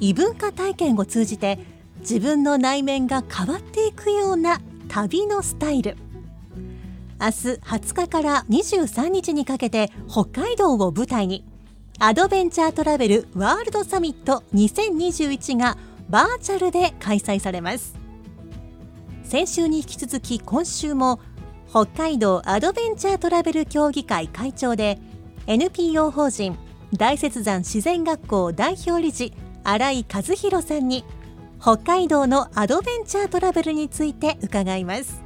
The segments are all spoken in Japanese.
異文化体験を通じて自分の内面が変わっていくような旅のスタイル。明日20日から23日にかけて北海道を舞台にアドベンチャートラベルワールドサミット2021がバーチャルで開催されます。先週に引き続き今週も北海道アドベンチャートラベル協議会会長で NPO 法人大雪山自然学校代表理事新井和弘さんに北海道のアドベンチャートラベルについて伺います。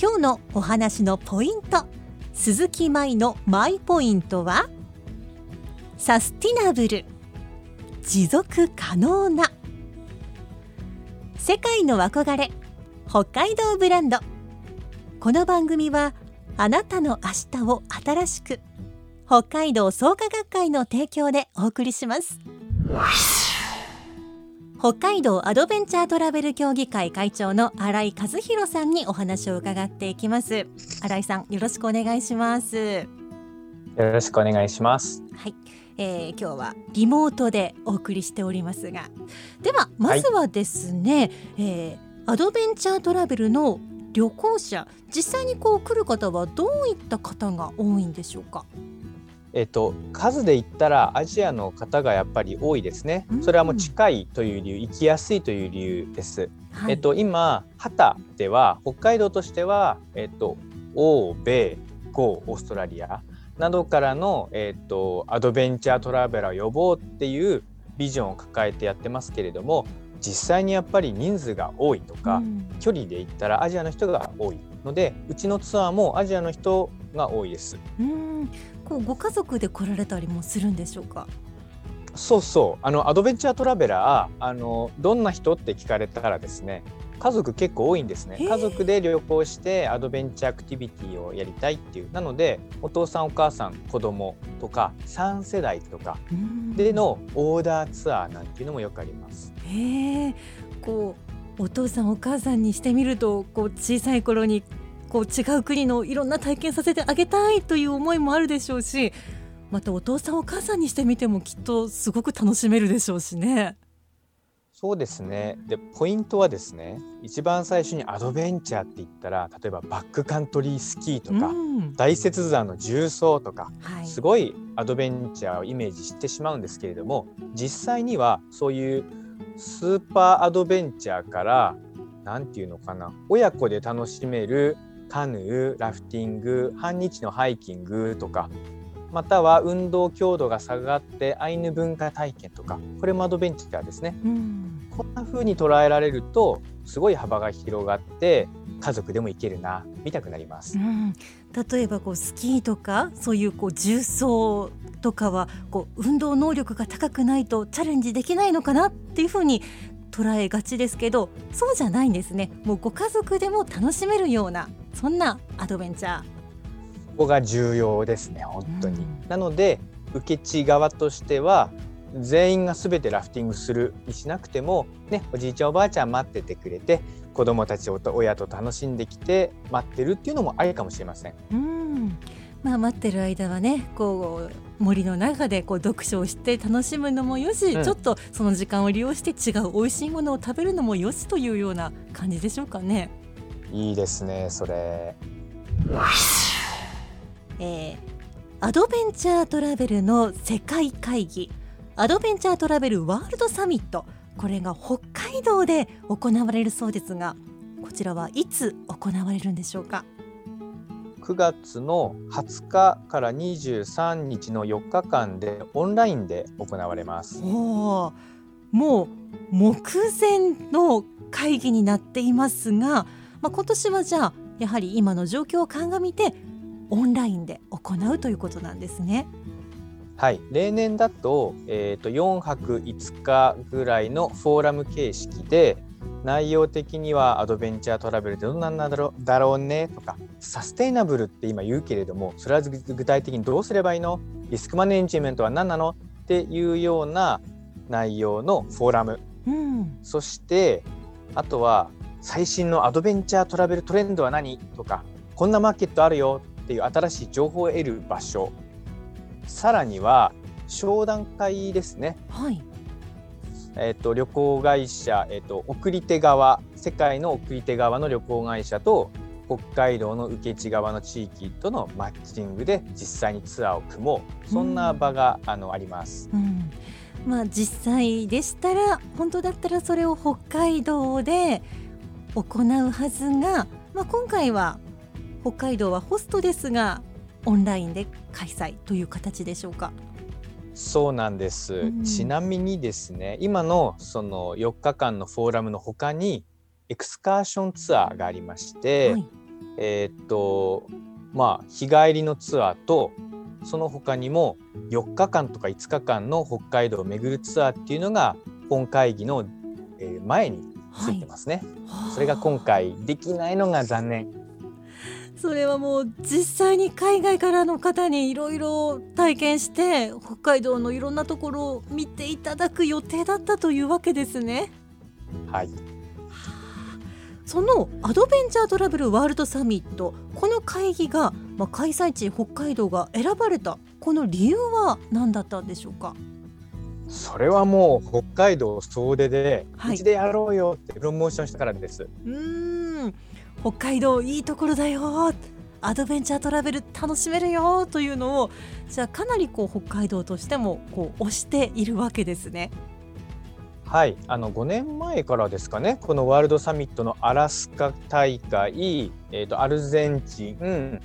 今日のお話のポイント鈴木舞のマイポイントはサスティナブル持続可能な。世界の憧れ北海道ブランド。この番組はあなたの明日を新しく北海道創価学会の提供でお送りします。北海道アドベンチャートラベル協議会会長の新井和弘さんにお話を伺っていきます。新井さんよろしくお願いします。よろしくお願いします。はい、えー、今日はリモートでお送りしておりますが。ではまずはですね、えーアドベンチャートラベルの旅行者実際にこう来る方はどういった方が多いんでしょうか？えっと数で言ったらアジアの方がやっぱり多いですねうん。それはもう近いという理由、行きやすいという理由です。はいえっと今旗では北海道としてはえっと欧米、豪オーストラリアなどからのえっとアドベンチャートラベラーを呼ぼうっていうビジョンを抱えてやってますけれども、実際にやっぱり人数が多いとか。うん。距離で言ったらアジアの人が多いのでうちのツアーもアジアの人が多いです。うん。こうご家族で来られたりもするんでしょうか？そうそう。あのアドベンチャートラベラーあのどんな人って聞かれたらですね家族結構多いんですね。家族で旅行してアドベンチャーアクティビティをやりたいっていう。なのでお父さんお母さん子供とか3世代とかうん。でのオーダーツアーなんていうのもよくあります。へえこうお父さんお母さんにしてみるとこう小さい頃にこう違う国のいろんな体験させてあげたいという思いもあるでしょうしまたお父さんお母さんにしてみてもきっとすごく楽しめるでしょうしね。そうですね。で、ポイントはですね、一番最初にアドベンチャーって言ったら、例えばバックカントリースキーとか、うん大雪山の重走とか、はい、すごいアドベンチャーをイメージしてしまうんですけれども、実際にはそういうスーパーアドベンチャーから、なんていうのかな、親子で楽しめるカヌー、ラフティング、半日のハイキングとか、または運動強度が下がってアイヌ文化体験とか、これもアドベンチャーですね。うんこんな風に捉えられるとすごい幅が広がって家族でも行けるな見たくなりますう。ん、例えばこうスキーとかそういうこう重走とかはこう運動能力が高くないとチャレンジできないのかなっていうふうに捉えがちですけどそうじゃないんですねもうご家族でも楽しめるようなそんなアドベンチャー。ここが重要ですね本当に。うんなので受け地側としては全員が全てラフティングするにしなくても、ね、おじいちゃんおばあちゃん待っててくれて子供たちと親と楽しんできて待ってるっていうのもありかもしれません。うんまあ、待ってる間はねこう森の中でこう読書をして楽しむのもよし、うんちょっとその時間を利用して違う美味しいものを食べるのもよしというような感じでしょうかね。いいですねそれ。えーアドベンチャートラベルの世界会議アドベンチャートラベルワールドサミットこれが北海道で行われるそうですがこちらはいつ行われるんでしょうか？9月の20日から23日の4日間でオンラインで行われます。もう目前の会議になっていますが、まあ、今年はじゃあやはり今の状況を鑑みてオンラインで行うということなんですね。はい、例年だと,、えー、と4泊5日ぐらいのフォーラム形式で内容的にはアドベンチャートラベルってどんなんだろうだろうねとかサステイナブルって今言うけれどもそれは具体的にどうすればいいの？リスクマネジメントは何なの？っていうような内容のフォーラム。うん、そしてあとは最新のアドベンチャートラベルトレンドは何？とかこんなマーケットあるよっていう新しい情報を得る場所さらには商談会ですね、はい、えー、と旅行会社、えー、と送り手側世界の送り手側の旅行会社と北海道の受け地側の地域とのマッチングで実際にツアーを組もう。そんな場が、あのあります。うん、まあ実際でしたら本当だったらそれを北海道で行うはずが、まあ、今回は北海道はホストですがオンラインで開催という形でしょうか？そうなんです、うんちなみにですね今のその4日間のフォーラムの他にエクスカーションツアーがありまして、はい。えーっとまあ日帰りのツアーとその他にも4日間とか5日間の北海道を巡るツアーっていうのが本会議のえー前についてますね、はあそれが今回できないのが残念それはもう実際に海外からの方にいろいろ体験して北海道のいろんなところを見ていただく予定だったというわけですね。はい。そのアドベンチャートラベルワールドサミットこの会議が、まあ、開催地北海道が選ばれたこの理由は何だったんでしょうか？それはもう北海道総出で、はい。うちでやろうよってプロモーションしたからです。うーん北海道いいところだよアドベンチャートラベル楽しめるよというのをじゃあかなりこう北海道としてもこう推しているわけですね。はい、あの5年前からですかね、このワールドサミットのアラスカ大会、えー、とアルゼンチン、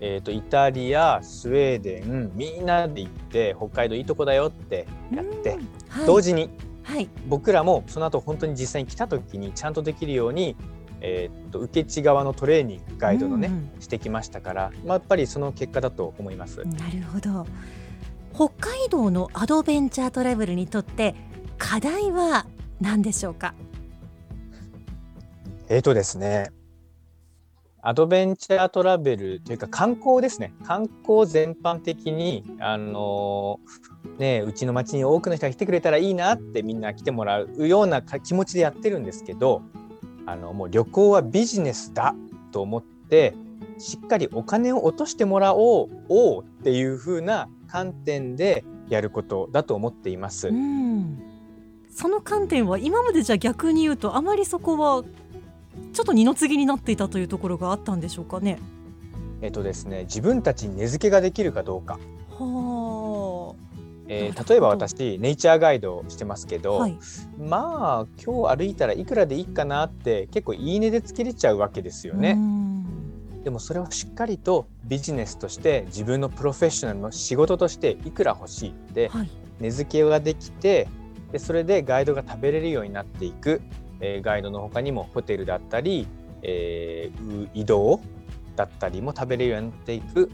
えー、とイタリア、スウェーデン、みんなで行って、北海道いいとこだよってやってうん、はい、同時にはい、僕らもその後本当に実際に来た時にちゃんとできるように、えー、と受け地側のトレーニング、ガイドのね、うんしてきましたから、まあ、やっぱりその結果だと思います。なるほど北海道のアドベンチャートラベルにとって課題は何でしょうか？えーとですね、アドベンチャートラベルというか観光ですね。観光全般的に、あのーね、うちの町に多くの人が来てくれたらいいなってみんな来てもらうようなか気持ちでやってるんですけど、あのもう旅行はビジネスだと思って、しっかりお金を落としてもらおうおうっていう風な観点でやることだと思っています。うんその観点は今までじゃ逆に言うとあまりそこはちょっと二の次になっていたというところがあったんでしょうかね。えっとですね、自分たちに根付けができるかどうか。はえー例えば私ネイチャーガイドをしてますけあ、ど、はい、まあ今日歩いたらいくらでいいかなって結構いいねでつけれちゃうわけですようね。ん。でもそれをしっかりとビジネスとして自分のプロフェッショナルの仕事としていくら欲しいってはい、根付けができてでそれでガイドが食べれるようになっていく、えーガイドの他にもホテルだったり、えーう移動だったりも食べれるようになっていく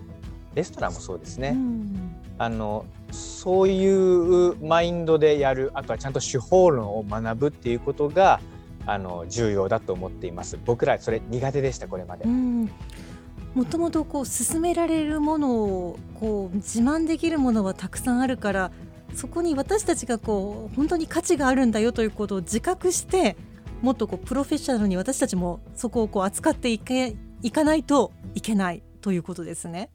レストランもそうですね。うん。あのそういうマインドでやるあとはちゃんと手法論を学ぶっていうことがあの重要だと思っています。僕らそれ苦手でしたこれまで、もともとこう進められるものをこう自慢できるものはたくさんあるからそこに私たちがこう本当に価値があるんだよということを自覚してもっとこうプロフェッショナルに私たちもそこをこう扱っていけいかないといけないということですね。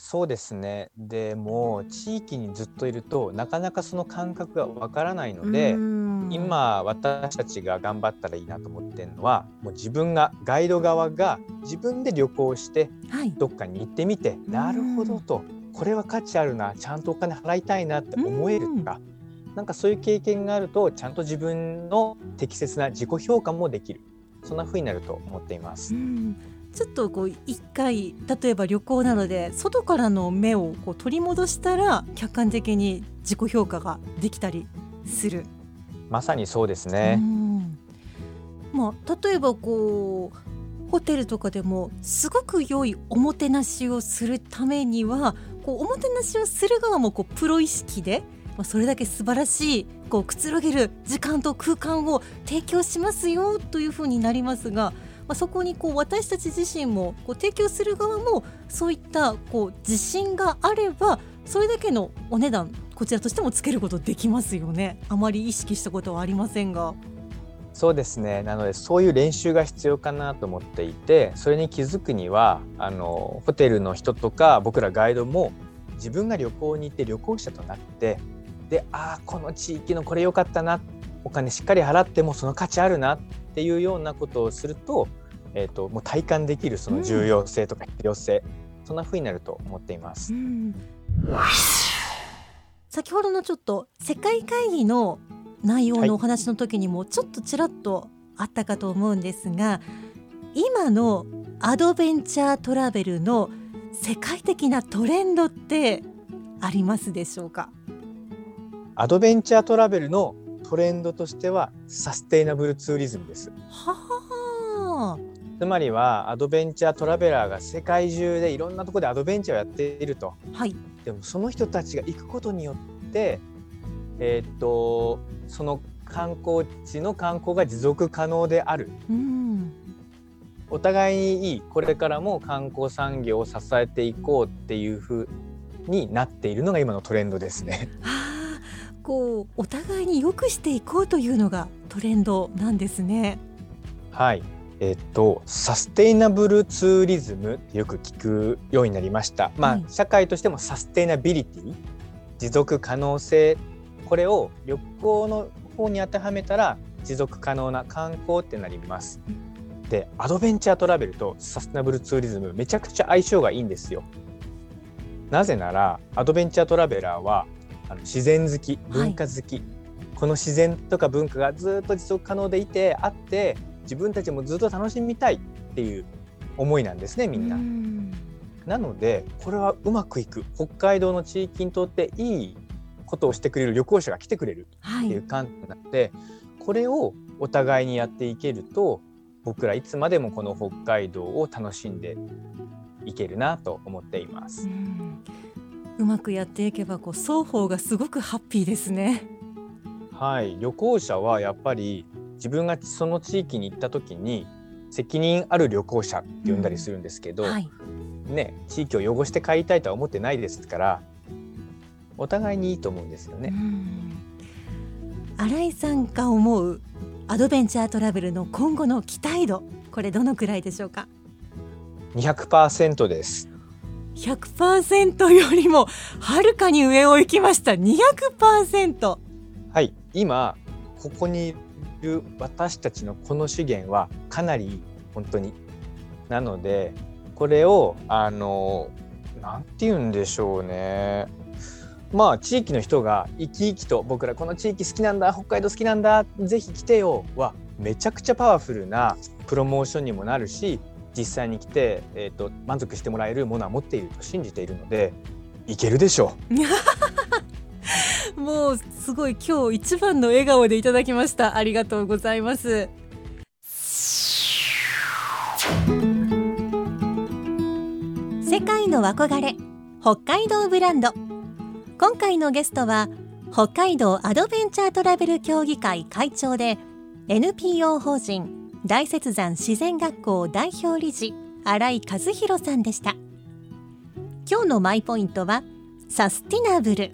そうですね。でも地域にずっといるとなかなかその感覚がわからないので、うん。今私たちが頑張ったらいいなと思ってるのはもう自分がガイド側が自分で旅行してはい、どっかに行ってみてん。なるほどとこれは価値あるなちゃんとお金払いたいなって思えるとか、なんかそういう経験があるとちゃんと自分の適切な自己評価もできる。そんな風になると思っています。うんちょっとこう一回例えば旅行などで外からの目をこう取り戻したら客観的に自己評価ができたりする。まさにそうですうね。んまあ、例えばこうホテルとかでもすごく良いおもてなしをするためにはこうおもてなしをする側もこうプロ意識で、まあ、それだけ素晴らしいこうくつろげる時間と空間を提供しますよというふうになりますが、まあ、そこにこう私たち自身もこう提供する側もそういったこう自信があればそれだけのお値段こちらとしてもつけることできますよね。あまり意識したことはありませんが。そうですねなのでそういう練習が必要かなと思っていてそれに気づくにはあのホテルの人とか僕らガイドも自分が旅行に行って旅行者となってでああこの地域のこれ良かったなお金しっかり払ってもその価値あるなっていうようなことをすると,、えー、ともう体感できるその重要性とか必要性、そんな風になると思っています。うん先ほどのちょっと世界会議の内容のお話の時にもちょっとちらっとあったかと思うんですが、今のアドベンチャートラベルの世界的なトレンドってありますでしょうか？アドベンチャートラベルのトレンドとしてはサステイナブルツーリズムです。はあつまりはアドベンチャートラベラーが世界中でいろんなところでアドベンチャーをやっていると。はい。でもその人たちが行くことによってえーっとその観光地の観光が持続可能である。うん。お互いにいいこれからも観光産業を支えていこうっていうふうになっているのが今のトレンドですね。はあこうお互いに良くしていこうというのがトレンドなんですね。はいえっとサステイナブルツーリズムってよく聞くようになりました。まあ、はい社会としてもサステイナビリティ持続可能性これを旅行の方に当てはめたら持続可能な観光ってなります。でアドベンチャートラベルとサステナブルツーリズムめちゃくちゃ相性がいいんですよ。なぜならアドベンチャートラベラーはあの自然好き文化好き、この自然とか文化がずっと持続可能でいてあって自分たちもずっと楽しみたいっていう思いなんですねみんな。うん。なのでこれはうまくいく。北海道の地域にとっていいことをしてくれる旅行者が来てくれるはい。っていう観点なので、これをお互いにやっていけると僕らいつまでもこの北海道を楽しんでいけるなと思っています。うんうまくやっていけばこう双方がすごくハッピーですね。はい、旅行者はやっぱり自分がその地域に行った時に責任ある旅行者って呼んだりするんですけど、はい、ね、地域を汚して帰りたいとは思ってないですからお互いにいいと思うんですよね。うん新井さんが思うアドベンチャートラベルの今後の期待度これどのくらいでしょうか？200%です。100%よりもはるかに上を行きました200%はい、今ここにいる私たちのこの資源はかなり本当に。なのでこれをあのなんて言うんでしょうね。まあ地域の人が生き生きと僕らこの地域好きなんだ北海道好きなんだぜひ来てよはめちゃくちゃパワフルなプロモーションにもなるし実際に来て、えー、と満足してもらえるものは持っていると信じているのでいけるでしょう。もうすごい今日一番の笑顔でいただきました。ありがとうございます。世界の憧れ北海道ブランド。今回のゲストは北海道アドベンチャートラベル協議会会長で NPO 法人大雪山自然学校代表理事新井和弘さんでした。今日のマイポイントはサスティナブル。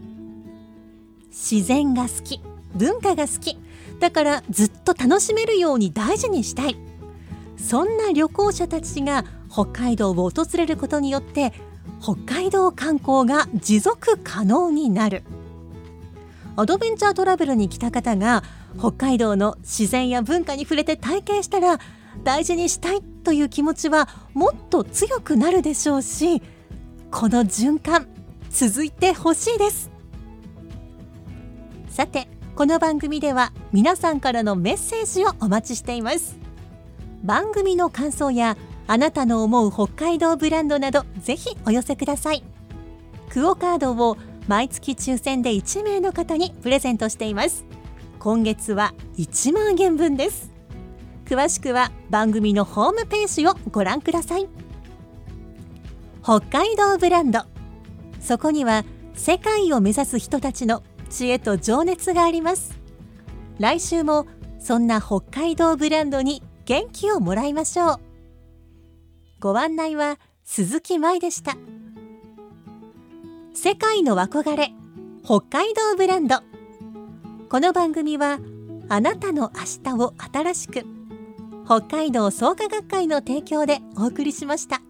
自然が好き文化が好き。だからずっと楽しめるように大事にしたい。そんな旅行者たちが北海道を訪れることによって北海道観光が持続可能になる。アドベンチャートラベルに来た方が北海道の自然や文化に触れて体験したら大事にしたいという気持ちはもっと強くなるでしょうしこの循環続いてほしいです。さてこの番組では皆さんからのメッセージをお待ちしています。番組の感想やあなたの思う北海道ブランドなどぜひお寄せください。クオカードを毎月抽選で1名の方にプレゼントしています。今月は1万円分です。詳しくは番組のホームページをご覧ください。北海道ブランド。そこには世界を目指す人たちの知恵と情熱があります。来週もそんな北海道ブランドに元気をもらいましょう。ご案内は鈴木舞でした。世界の憧れ北海道ブランド。この番組はあなたの明日を新しく北海道創価学会の提供でお送りしました。